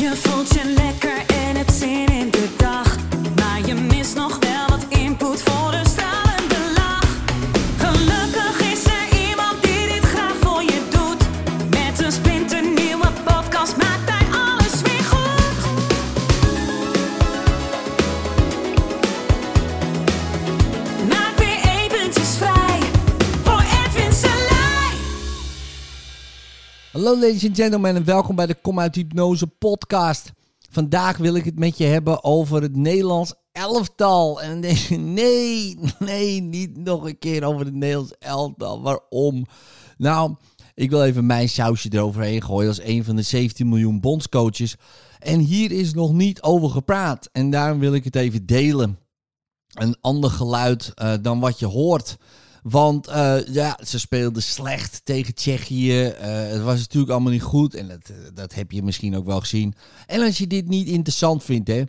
Je voelt Hallo ladies and gentlemen en welkom bij de Kom uit Hypnose podcast. Vandaag wil ik het met je hebben over het Nederlands elftal. En je, nee, nee, niet nog een keer over het Nederlands elftal. Waarom? Nou, ik wil even mijn sausje eroverheen gooien als een van de 17 miljoen bondscoaches. En hier is nog niet over gepraat. En daarom wil ik het even delen. Een ander geluid eh, dan wat je hoort. Want eh, ja, ze speelden slecht tegen Tsjechië. Eh, het was natuurlijk allemaal niet goed. En dat, eh, dat heb je misschien ook wel gezien. En als je dit niet interessant vindt, hè,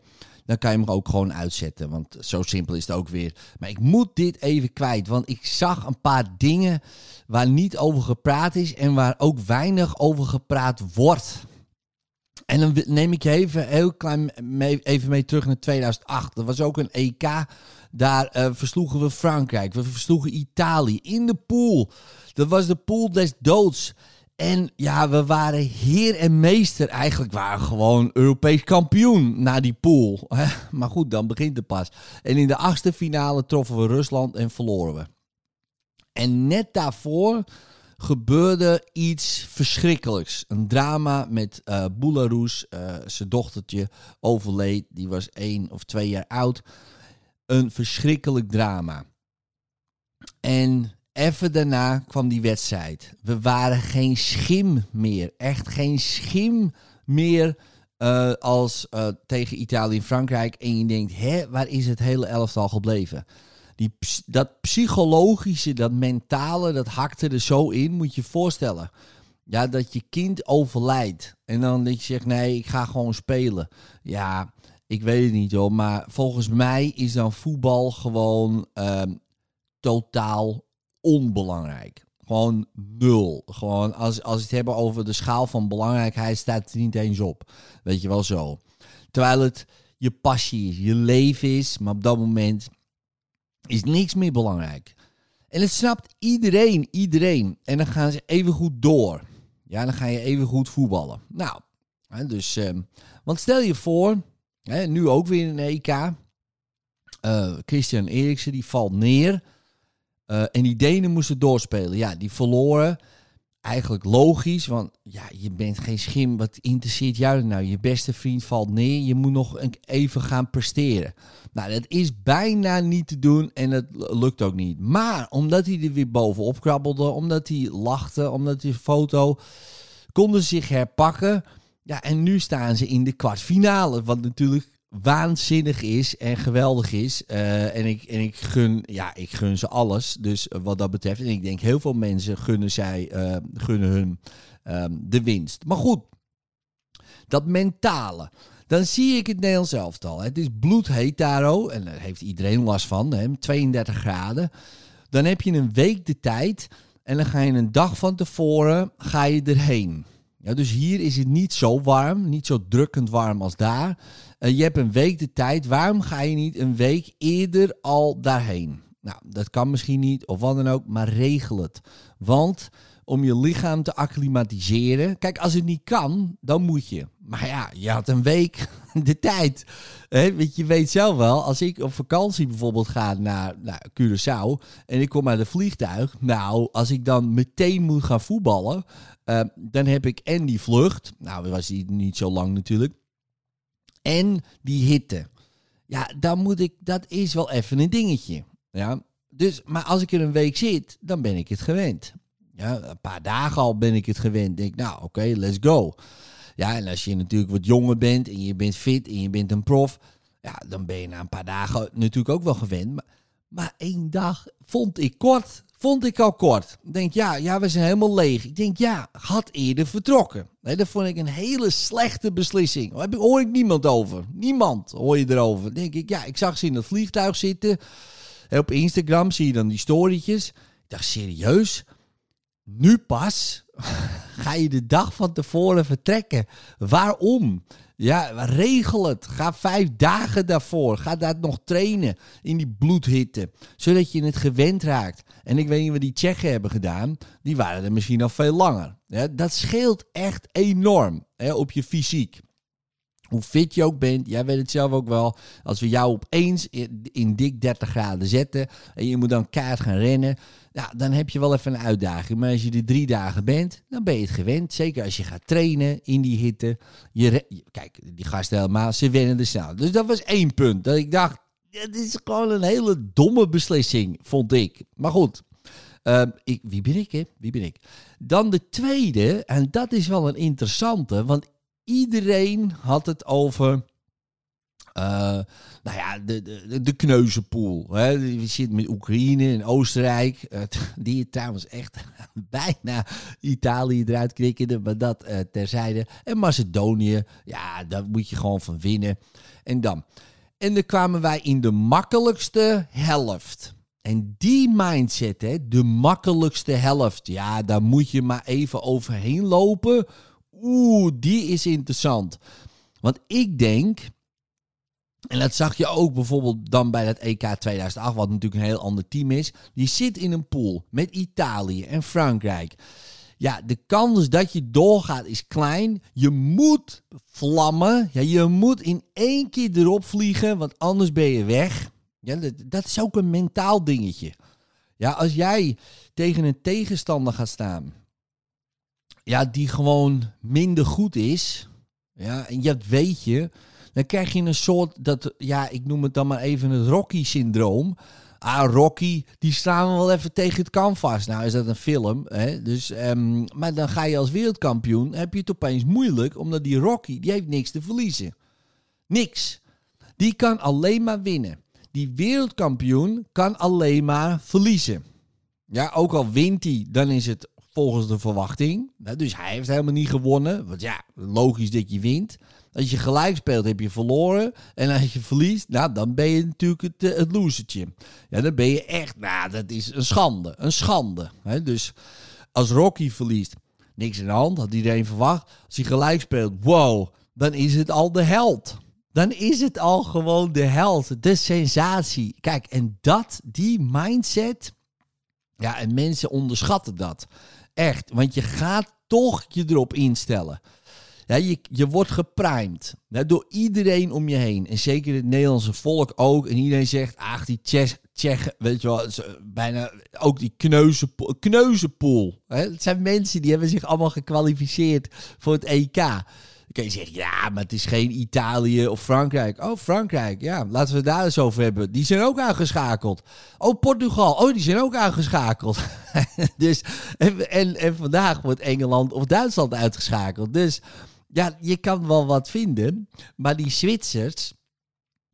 dan kan je hem ook gewoon uitzetten. Want zo simpel is het ook weer. Maar ik moet dit even kwijt. Want ik zag een paar dingen waar niet over gepraat is. En waar ook weinig over gepraat wordt. En dan neem ik je even heel klein mee, even mee terug naar 2008. Dat was ook een EK. Daar eh, versloegen we Frankrijk. We versloegen Italië in de pool. Dat was de pool des doods. En ja, we waren heer en meester. Eigenlijk waren we gewoon Europees kampioen na die pool. Maar goed, dan begint het pas. En in de achtste finale troffen we Rusland en verloren we. En net daarvoor gebeurde iets verschrikkelijks. Een drama met eh zijn dochtertje overleed. Die was één of twee jaar oud. Een verschrikkelijk drama. En even daarna kwam die wedstrijd. We waren geen schim meer. Echt geen schim meer eh, als tegen Italië en Frankrijk. En je denkt, hè, waar is het hele elftal gebleven? Dat psychologische, dat mentale, dat hakte er zo in, moet je je voorstellen. Ja, dat je kind overlijdt. En dan dat je zegt, nee, ik ga gewoon spelen. Ja, ik weet het niet hoor. Maar volgens mij is dan voetbal gewoon ehm, totaal onbelangrijk. Gewoon nul. Gewoon als, als we het hebben over de schaal van belangrijkheid, staat het niet eens op. Weet je wel zo. Terwijl het je passie is, je leven is, maar op dat moment is niks meer belangrijk. En het snapt iedereen, iedereen. En dan gaan ze even goed door. Ja, dan ga je even goed voetballen. Nou, dus, ehm, want stel je voor, nu ook weer in de EK. eh, Christian Eriksen, die valt neer. Eh, en die Denen moesten doorspelen. Ja, die verloren. Eigenlijk logisch, want ja, je bent geen schim. Wat interesseert jou nou? Je beste vriend valt neer. Je moet nog even gaan presteren. Nou, dat is bijna niet te doen en l- lukt ook niet. Maar omdat hij er weer bovenop krabbelde, omdat hij lachte, omdat hij foto, konden zich herpakken. Ja, en nu staan ze in de kwartfinale, wat natuurlijk waanzinnig is en geweldig is. Eh, en, ik, en ik gun, ja, ik gun ze alles. Dus wat dat betreft, en ik denk heel veel mensen gunnen zij, eh, gunnen hun ehm, de winst. Maar goed, dat mentale. Dan zie ik het Nederlands elftal. Het is bloedheet daar ook. En daar heeft iedereen last van. Hè, 32 graden. Dan heb je een week de tijd. En dan ga je een dag van tevoren ga je erheen. Ja, dus hier is het niet zo warm. Niet zo drukkend warm als daar. Eh, je hebt een week de tijd. Waarom ga je niet een week eerder al daarheen? Nou, dat kan misschien niet of wat dan ook. Maar regel het. Want om je lichaam te acclimatiseren. Kijk, als het niet kan, dan moet je. Maar ja, je had een week de tijd. Hè, weet je weet zelf wel, als ik op vakantie bijvoorbeeld ga naar, naar Curaçao en ik kom uit een vliegtuig. Nou, als ik dan meteen moet gaan voetballen, eh, dan heb ik en die vlucht. Nou, was die niet zo lang natuurlijk. En die hitte. Ja, dan moet ik, dat is wel even een dingetje. Ja, dus, maar als ik er een week zit, dan ben ik het gewend. Ja, een paar dagen al ben ik het gewend. Denk, nou, oké, let's go. Ja, en als je natuurlijk wat jonger bent en je bent fit en je bent een prof, ja, dan ben je na een paar dagen natuurlijk ook wel gewend. Maar, maar één dag vond ik kort. Vond ik al kort. Ik denk, ja, ja, we zijn helemaal leeg. Ik denk, ja, had eerder vertrokken. Nee, dat vond ik een hele slechte beslissing. Daar hoor ik niemand over. Niemand hoor je erover. denk ik, ja, ik zag ze in het vliegtuig zitten. En op Instagram zie je dan die storytjes. Ik dacht, serieus? Nu pas? ga je de dag van tevoren vertrekken. Waarom? Ja, regel het. Ga vijf dagen daarvoor. Ga dat nog trainen in die bloedhitte. Zodat je het gewend raakt. En ik weet niet wat die Tsjechen hebben gedaan. Die waren er misschien al veel langer. Dat scheelt echt enorm op je fysiek. Hoe fit je ook bent, jij weet het zelf ook wel. Als we jou opeens in, dik 30 graden zetten en je moet dan kaart gaan rennen, ja, dan heb je wel even een uitdaging. Maar als je er drie dagen bent, dan ben je het gewend. Zeker als je gaat trainen in die hitte. Je, kijk, die gasten helemaal, ze wennen er snel. Dus dat was één punt. Dat ik dacht, dit is gewoon een hele domme beslissing, vond ik. Maar goed, Ehm, ik, wie ben ik, hè? Wie ben ik? Dan de tweede, en dat is wel een interessante, want iedereen had het over. eh, nou ja, de, de, de kneuzenpool. Hè. Je zit met Oekraïne en Oostenrijk. die trouwens echt bijna Italië eruit knikkende. Maar dat eh, terzijde. En Macedonië. Ja, daar moet je gewoon van winnen. En dan. En dan kwamen wij in de makkelijkste helft. En die mindset, hè, de makkelijkste helft, ja, daar moet je maar even overheen lopen. Oeh, die is interessant. Want ik denk, en dat zag je ook bijvoorbeeld dan bij dat EK 2008, wat natuurlijk een heel ander team is. Die zit in een pool met Italië en Frankrijk. Ja, de kans dat je doorgaat is klein. Je moet vlammen. Ja, je moet in één keer erop vliegen, want anders ben je weg. Ja, dat, dat is ook een mentaal dingetje. Ja, als jij tegen een tegenstander gaat staan, ja, die gewoon minder goed is, ja, en dat weet je, dan krijg je een soort, dat, ja, ik noem het dan maar even het Rocky-syndroom. Ah, Rocky, die staan we wel even tegen het canvas. Nou is dat een film, hè? Dus, ehm, maar dan ga je als wereldkampioen, heb je het opeens moeilijk, omdat die Rocky, die heeft niks te verliezen. Niks. Die kan alleen maar winnen. Die wereldkampioen kan alleen maar verliezen. Ja, ook al wint hij, dan is het volgens de verwachting. Dus hij heeft helemaal niet gewonnen. Want ja, logisch dat je wint. Als je gelijk speelt, heb je verloren. En als je verliest, nou, dan ben je natuurlijk het, eh, het. Ja, dan ben je echt, nou, dat is een schande. Een schande. Dus als Rocky verliest, niks in de hand, had iedereen verwacht. Als hij gelijk speelt, wow, dan is het al de held. Dan is het al gewoon de held, de sensatie. Kijk, en dat, die mindset, ja, en mensen onderschatten dat. Echt, want je gaat toch je erop instellen. Ja, je, je wordt geprimed door iedereen om je heen. En zeker het Nederlandse volk ook. En iedereen zegt, ach, die Tsjech, Tsjechen, weet je wel, ze- bijna ook die kneuzenpool. kneuzenpool hè. Het zijn mensen die hebben zich allemaal gekwalificeerd voor het EK. Kun je zeggen, ja, maar het is geen Italië of Frankrijk. Oh, Frankrijk, ja, laten we het daar eens over hebben. Die zijn ook aangeschakeld. Oh, Portugal, oh, die zijn ook aangeschakeld. dus, en, en, en vandaag wordt Engeland of Duitsland uitgeschakeld. Dus ja, je kan wel wat vinden. Maar die Zwitsers,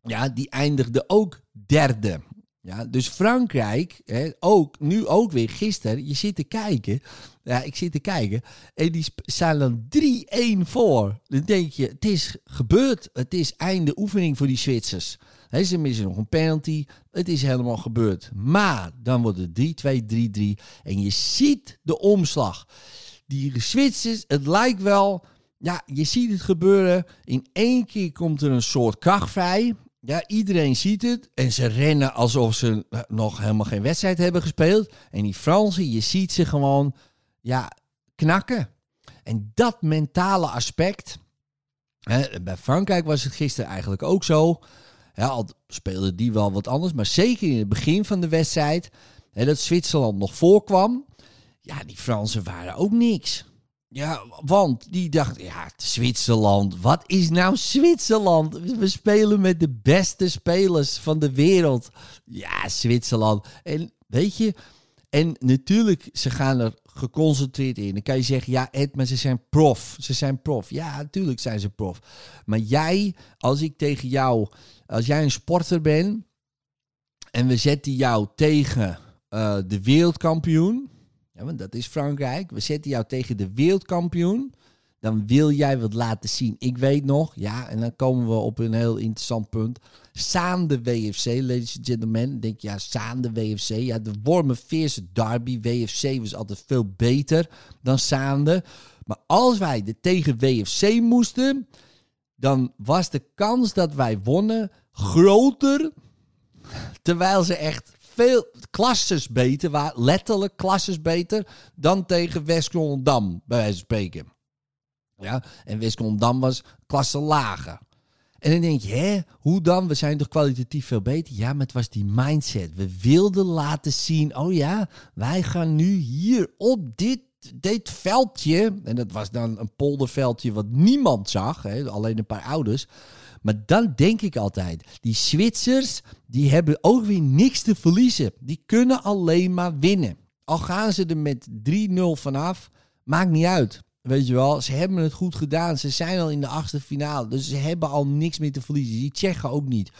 ja, die eindigden ook derde. Ja, dus Frankrijk, hè, ook, nu ook weer gisteren, je zit te kijken. Ja, ik zit te kijken. En die staan dan 3-1 voor. Dan denk je, het is gebeurd. Het is einde oefening voor die Zwitsers. Hè, ze missen nog een penalty. Het is helemaal gebeurd. Maar dan wordt het 3-2, 3-3. En je ziet de omslag. Die Zwitsers, het lijkt wel... Ja, je ziet het gebeuren. In één keer komt er een soort kracht vrij. Ja, iedereen ziet het. En ze rennen alsof ze nog helemaal geen wedstrijd hebben gespeeld. En die Fransen, je ziet ze gewoon ja, knakken. En dat mentale aspect. Hè, bij Frankrijk was het gisteren eigenlijk ook zo. Al speelde die wel wat anders. Maar zeker in het begin van de wedstrijd. Hè, dat Zwitserland nog voorkwam. Ja, die Fransen waren ook niks. Ja, want die dachten, ja, Zwitserland. Wat is nou Zwitserland? We spelen met de beste spelers van de wereld. Ja, Zwitserland. En weet je, en natuurlijk, ze gaan er geconcentreerd in. Dan kan je zeggen, ja, Ed, maar ze zijn prof. Ze zijn prof. Ja, natuurlijk zijn ze prof. Maar jij, als ik tegen jou, als jij een sporter bent en we zetten jou tegen eh, de wereldkampioen, want dat is Frankrijk, we zetten jou tegen de wereldkampioen, dan wil jij wat laten zien. Ik weet nog, ja, en dan komen we op een heel interessant punt. Saande WFC, ladies and gentlemen. Denk ja, Saande WFC. Ja, de Wormenveerse derby. WFC was altijd veel beter dan Saande. Maar als wij er tegen WFC moesten, dan was de kans dat wij wonnen groter. Terwijl ze echt veel klasses beter waren, letterlijk klasses beter, dan tegen west Dam, bij wijze van spreken. Ja, en west Dam was klasse lager. En dan denk je, hè, hoe dan? We zijn toch kwalitatief veel beter? Ja, maar het was die mindset. We wilden laten zien, oh ja, wij gaan nu hier op dit, dit veldje. En dat was dan een polderveldje wat niemand zag, hè, alleen een paar ouders. Maar dan denk ik altijd, die Zwitsers, die hebben ook weer niks te verliezen. Die kunnen alleen maar winnen. Al gaan ze er met 3-0 vanaf, maakt niet uit. Weet je wel, ze hebben het goed gedaan. Ze zijn al in de achtste finale. Dus ze hebben al niks meer te verliezen. Die Tsjechen ook niet.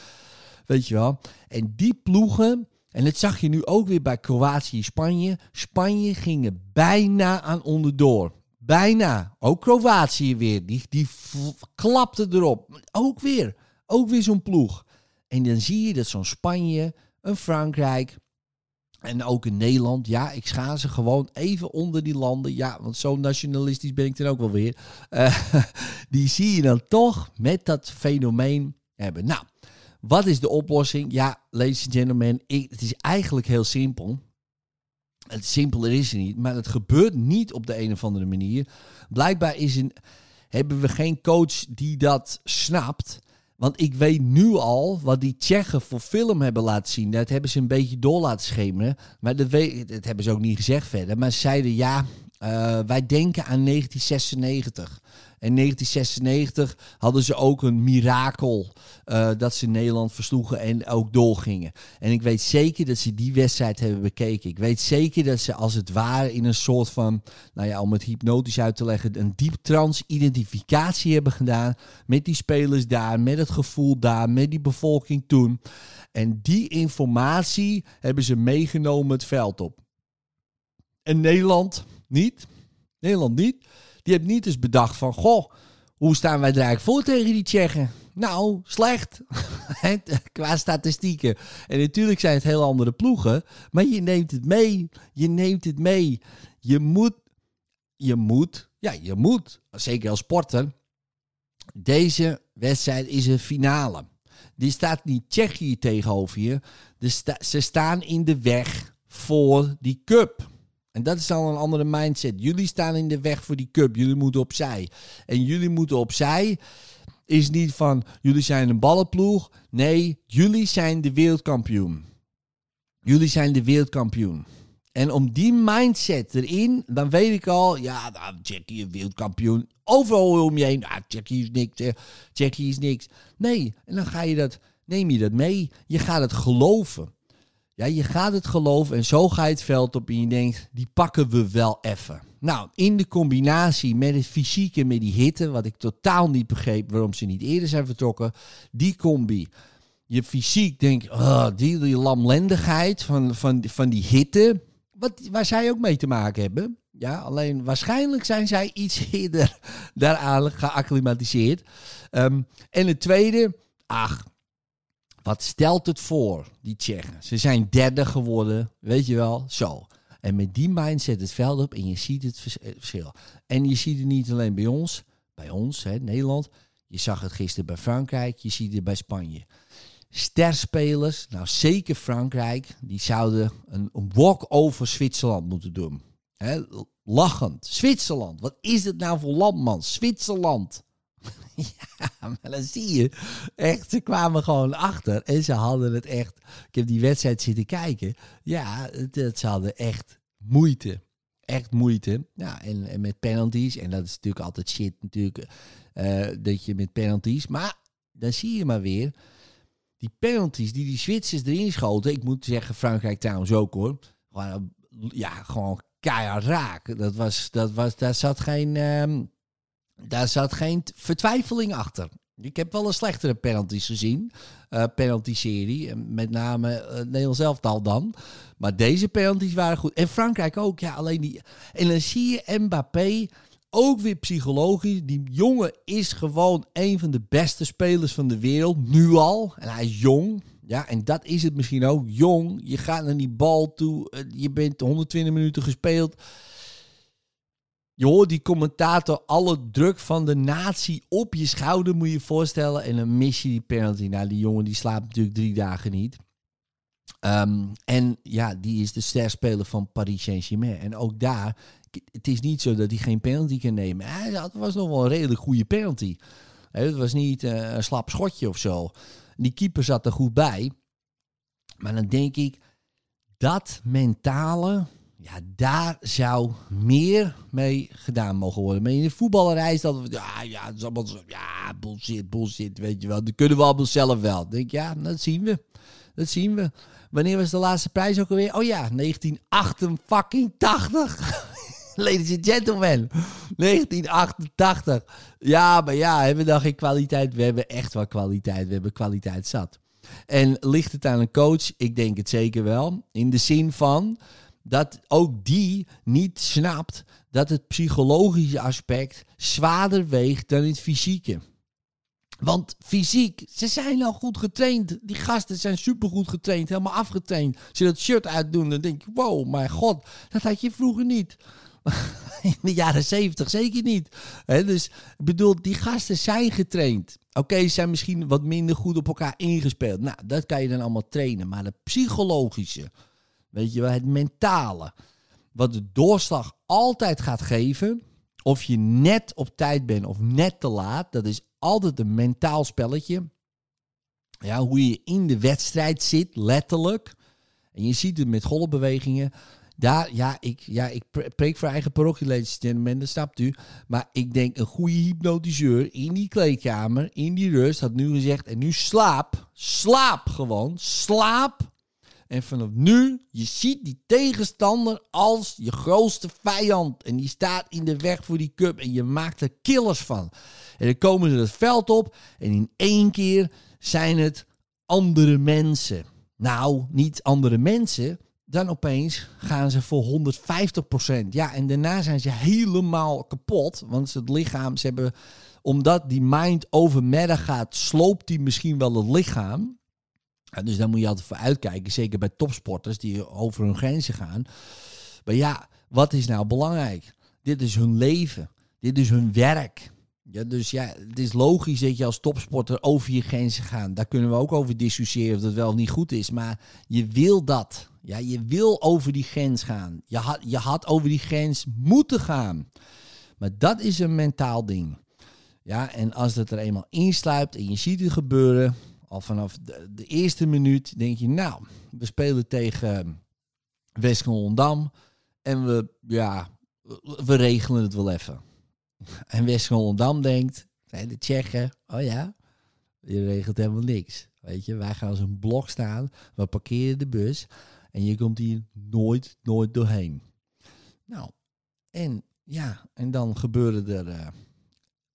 Weet je wel. En die ploegen, en dat zag je nu ook weer bij Kroatië Spanje. Spanje gingen bijna aan onderdoor. Bijna. Ook Kroatië weer. Die, die klapte erop. Ook weer. Ook weer zo'n ploeg. En dan zie je dat zo'n Spanje, een Frankrijk en ook in Nederland. Ja, ik schaar ze gewoon even onder die landen. Ja, want zo nationalistisch ben ik dan ook wel weer. Uh, die zie je dan toch met dat fenomeen hebben. Nou, wat is de oplossing? Ja, ladies and gentlemen, ik, het is eigenlijk heel simpel. Het simpeler is het niet, maar het gebeurt niet op de een of andere manier. Blijkbaar is een, hebben we geen coach die dat snapt. Want ik weet nu al wat die Tsjechen voor film hebben laten zien. Dat hebben ze een beetje door laten schemeren. Maar dat, weet, hebben ze ook niet gezegd verder. Maar ze zeiden ja, uh, wij denken aan 1996. In 1996 hadden ze ook een mirakel uh, dat ze Nederland versloegen en ook doorgingen. En ik weet zeker dat ze die wedstrijd hebben bekeken. Ik weet zeker dat ze als het ware in een soort van, nou ja, om het hypnotisch uit te leggen, een diep trans-identificatie hebben gedaan met die spelers daar, met het gevoel daar, met die bevolking toen. En die informatie hebben ze meegenomen het veld op. En Nederland niet. Nederland niet. Die heeft niet eens bedacht van, goh, hoe staan wij er eigenlijk voor tegen die Tsjechen? Nou, slecht. Qua statistieken. En natuurlijk zijn het heel andere ploegen. Maar je neemt het mee. Je neemt het mee. Je moet, je moet, ja, je moet, zeker als sporter. Deze wedstrijd is een finale. Die staat niet Tsjechië tegenover je. ze staan in de weg voor die cup. En dat is al een andere mindset. Jullie staan in de weg voor die cup. Jullie moeten opzij. En jullie moeten opzij is niet van jullie zijn een ballenploeg. Nee, jullie zijn de wereldkampioen. Jullie zijn de wereldkampioen. En om die mindset erin, dan weet ik al, ja, nou, Jackie is wereldkampioen. Overal om je heen, ah, Jackie is niks, Jackie is niks. Nee, en dan ga je dat, neem je dat mee. Je gaat het geloven. Ja, je gaat het geloven en zo ga je het veld op en je denkt, die pakken we wel even. Nou, in de combinatie met het fysieke, met die hitte, wat ik totaal niet begreep waarom ze niet eerder zijn vertrokken, die combi. Je fysiek denkt, oh, die, lamlendigheid van, van, van die hitte, wat, waar zij ook mee te maken hebben. Ja, alleen waarschijnlijk zijn zij iets eerder daaraan geacclimatiseerd. Um, en het tweede, ach, wat stelt het voor, die Tsjechen? Ze zijn derde geworden, weet je wel, zo. En met die mindset het veld op en je ziet het eh, verschil. En je ziet het niet alleen bij ons, bij ons, hè, Nederland. Je zag het gisteren bij Frankrijk, je ziet het bij Spanje. Sterspelers, nou zeker Frankrijk, die zouden een, walk over Zwitserland moeten doen. Hè, lachend. Zwitserland, wat is het nou voor land, man? Zwitserland. ja, maar dan zie je echt, ze kwamen gewoon achter en ze hadden het echt. Ik heb die wedstrijd zitten kijken. Ja, het, ze hadden echt moeite. Echt moeite. Ja, en, en met penalties. En dat is natuurlijk altijd shit, natuurlijk. Uh, dat je met penalties. Maar dan zie je maar weer. Die penalties die die Zwitsers erin schoten. Ik moet zeggen, Frankrijk trouwens ook hoor. Ja, gewoon keihard raak. Dat was, dat was, daar zat geen. Um, daar zat geen vertwijfeling achter. Ik heb wel een slechtere penalties gezien. Uh, penalty-serie. Met name uh, Nederlands elftal dan. Maar deze penalties waren goed. En Frankrijk ook. Ja, alleen die... En dan zie je Mbappé ook weer psychologisch. Die jongen is gewoon een van de beste spelers van de wereld, nu al. En hij is jong. Ja, en dat is het misschien ook. Jong, je gaat naar die bal toe. eh, Je bent 120 minuten gespeeld. Je hoort die commentator alle druk van de natie op je schouder, moet je je voorstellen. En dan mis je die penalty. Nou, die jongen die slaapt natuurlijk drie dagen niet. Ehm, en ja, die is de sterspeler van Paris Saint-Germain. En ook daar, het is niet zo dat hij geen penalty kan nemen. Hij had- was nog wel een redelijk goede penalty. Het was niet eh, een slap schotje of zo. Die keeper zat er goed bij. Maar dan denk ik, dat mentale, ja, daar zou meer mee gedaan mogen worden. Maar in de voetballerij is dat, ja, ja, het is allemaal ja, bullshit, bullshit, weet je wel. Dat kunnen we allemaal zelf wel. Dan denk ik, ja, dat zien we. Dat zien we. Wanneer was de laatste prijs ook alweer? Oh ja, 1988. Ladies and gentlemen, 1988. Ja, maar ja, hebben we dan geen kwaliteit? We hebben echt wel kwaliteit. We hebben kwaliteit zat. En ligt het aan een coach? Ik denk het zeker wel. In de zin van dat ook die niet snapt dat het psychologische aspect zwaarder weegt dan het fysieke. Want fysiek, ze zijn al goed getraind. Die gasten zijn supergoed getraind, helemaal afgetraind. Als je dat shirt uitdoen, dan denk je, wow, mijn god, dat had je vroeger niet. In de jaren zeventig zeker niet. Dus ik bedoel, die gasten zijn getraind. Oké, ze zijn misschien wat minder goed op elkaar ingespeeld. Nou, dat kan je dan allemaal trainen. Maar het psychologische, weet je wel, het mentale, wat de doorslag altijd gaat geven, of je net op tijd bent of net te laat, dat is altijd een mentaal spelletje. Ja, hoe je in de wedstrijd zit, letterlijk. En je ziet het met golfbewegingen. Daar, ja, ik, ja, ik pre- preek voor eigen parochie, ladies and gentlemen, dat snapt u. Maar ik denk een goede hypnotiseur in die kleedkamer, in die rust, had nu gezegd, en nu slaap, slaap gewoon, slaap. En vanaf nu, je ziet die tegenstander als je grootste vijand. En die staat in de weg voor die cup en je maakt er killers van. En dan komen ze het veld op en in één keer zijn het andere mensen. Nou, niet andere mensen. Dan opeens gaan ze voor 150%. Ja, en daarna zijn ze helemaal kapot. Want het lichaam, ze hebben, omdat die mind over matter gaat, sloopt die misschien wel het lichaam. Dus daar moet je altijd voor uitkijken. Zeker bij topsporters die over hun grenzen gaan. Maar ja, wat is nou belangrijk? Dit is hun leven. Dit is hun werk. Ja, dus ja, het is logisch dat je als topsporter over je grenzen gaat. Daar kunnen we ook over discussiëren of dat wel of niet goed is. Maar je wil dat. Ja, je wil over die grens gaan. Je had, je had over die grens moeten gaan. Maar dat is een mentaal ding. Ja, en als dat er eenmaal insluipt en je ziet het gebeuren, al vanaf de, eerste minuut denk je, nou, we spelen tegen West-Hollandam en we, ja, we regelen het wel even. En West-Hollandam denkt, hè, de Tsjechen, oh ja, je regelt helemaal niks. Weet je, wij gaan als een blok staan, we parkeren de bus en je komt hier nooit, nooit doorheen. Nou, en ja, en dan gebeuren er eh,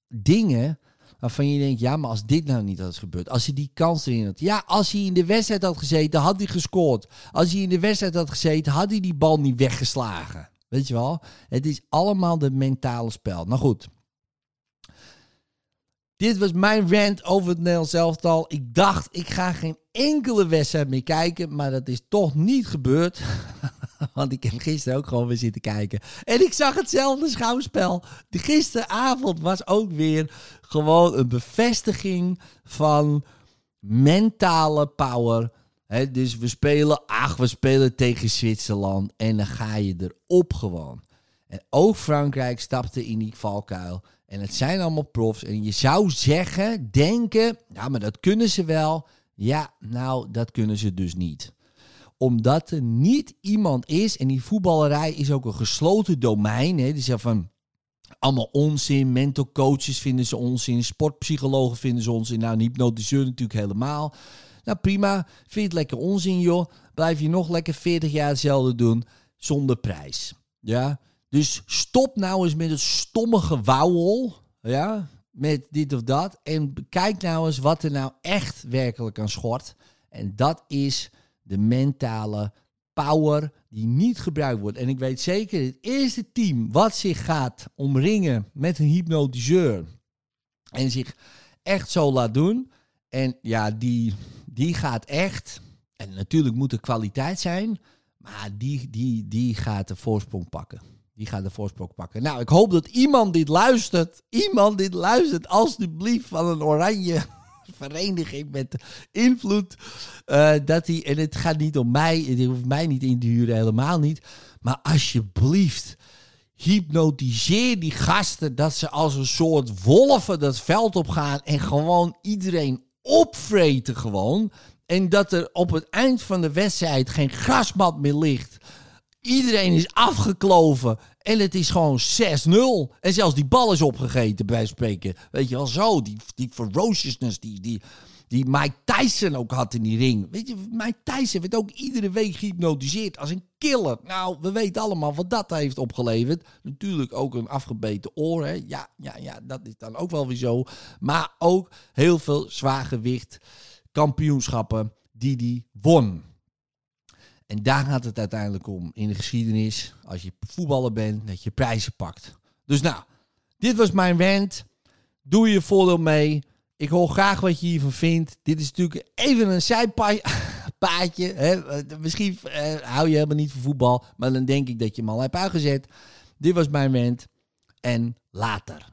dingen waarvan je denkt, ja, maar als dit nou niet had gebeurd, als hij die kans erin had. Ja, als hij in de wedstrijd had gezeten, had hij gescoord. Als hij in de wedstrijd had gezeten, had hij die bal niet weggeslagen. Weet je wel? Het is allemaal de mentale spel. Nou goed. Dit was mijn rant over het Nederlands elftal. Ik dacht, ik ga geen enkele wedstrijd meer kijken. Maar dat is toch niet gebeurd. Want ik heb gisteren ook gewoon weer zitten kijken. En ik zag hetzelfde schouwspel. Gisteravond was ook weer gewoon een bevestiging van mentale power. Dus we spelen, ach, we spelen tegen Zwitserland. En dan ga je erop gewoon. En ook Frankrijk stapte in die valkuil. En het zijn allemaal profs. En je zou zeggen, denken, ja, maar dat kunnen ze wel. Ja, nou, dat kunnen ze dus niet omdat er niet iemand is, en die voetballerij is ook een gesloten domein. Hè, dus ja, van allemaal onzin, mental coaches vinden ze onzin, sportpsychologen vinden ze onzin. Nou, hypnotiseur natuurlijk helemaal. Nou prima, vind je het lekker onzin joh, blijf je nog lekker 40 jaar hetzelfde doen, zonder prijs. Ja, dus stop nou eens met het stomme gewauwel, ja, met dit of dat. En kijk nou eens wat er nou echt werkelijk aan schort. En dat is de mentale power, die niet gebruikt wordt. En ik weet zeker, het eerste team wat zich gaat omringen met een hypnotiseur en zich echt zo laat doen. En ja, die, die gaat echt, en natuurlijk moet er kwaliteit zijn, maar die, die, die gaat de voorsprong pakken. Die gaat de voorsprong pakken. Nou, ik hoop dat iemand dit luistert. Iemand dit luistert, alsjeblieft, van een oranje vereniging met invloed. eh, dat die, en het gaat niet om mij, het hoeft mij niet in te huren, helemaal niet. Maar alsjeblieft, hypnotiseer die gasten dat ze als een soort wolven dat veld op gaan en gewoon iedereen opvreten gewoon. En dat er op het eind van de wedstrijd geen grasmat meer ligt. Iedereen is afgekloven. En het is gewoon 6-0. En zelfs die bal is opgegeten, bij spreken. Weet je wel, zo. Die, die ferociousness die, die, die Mike Tyson ook had in die ring. Weet je, Mike Tyson werd ook iedere week gehypnotiseerd als een killer. Nou, we weten allemaal wat dat heeft opgeleverd. Natuurlijk ook een afgebeten oor. Hè. Ja, ja, ja, dat is dan ook wel weer zo. Maar ook heel veel zwaargewicht kampioenschappen die die won. En daar gaat het uiteindelijk om in de geschiedenis. Als je voetballer bent, dat je prijzen pakt. Dus nou, dit was mijn rant. Doe je voordeel mee. Ik hoor graag wat je hiervan vindt. Dit is natuurlijk even een zijpaadje. Hè? Misschien eh, hou je helemaal niet van voetbal. Maar dan denk ik dat je hem al hebt uitgezet. Dit was mijn rant. En later.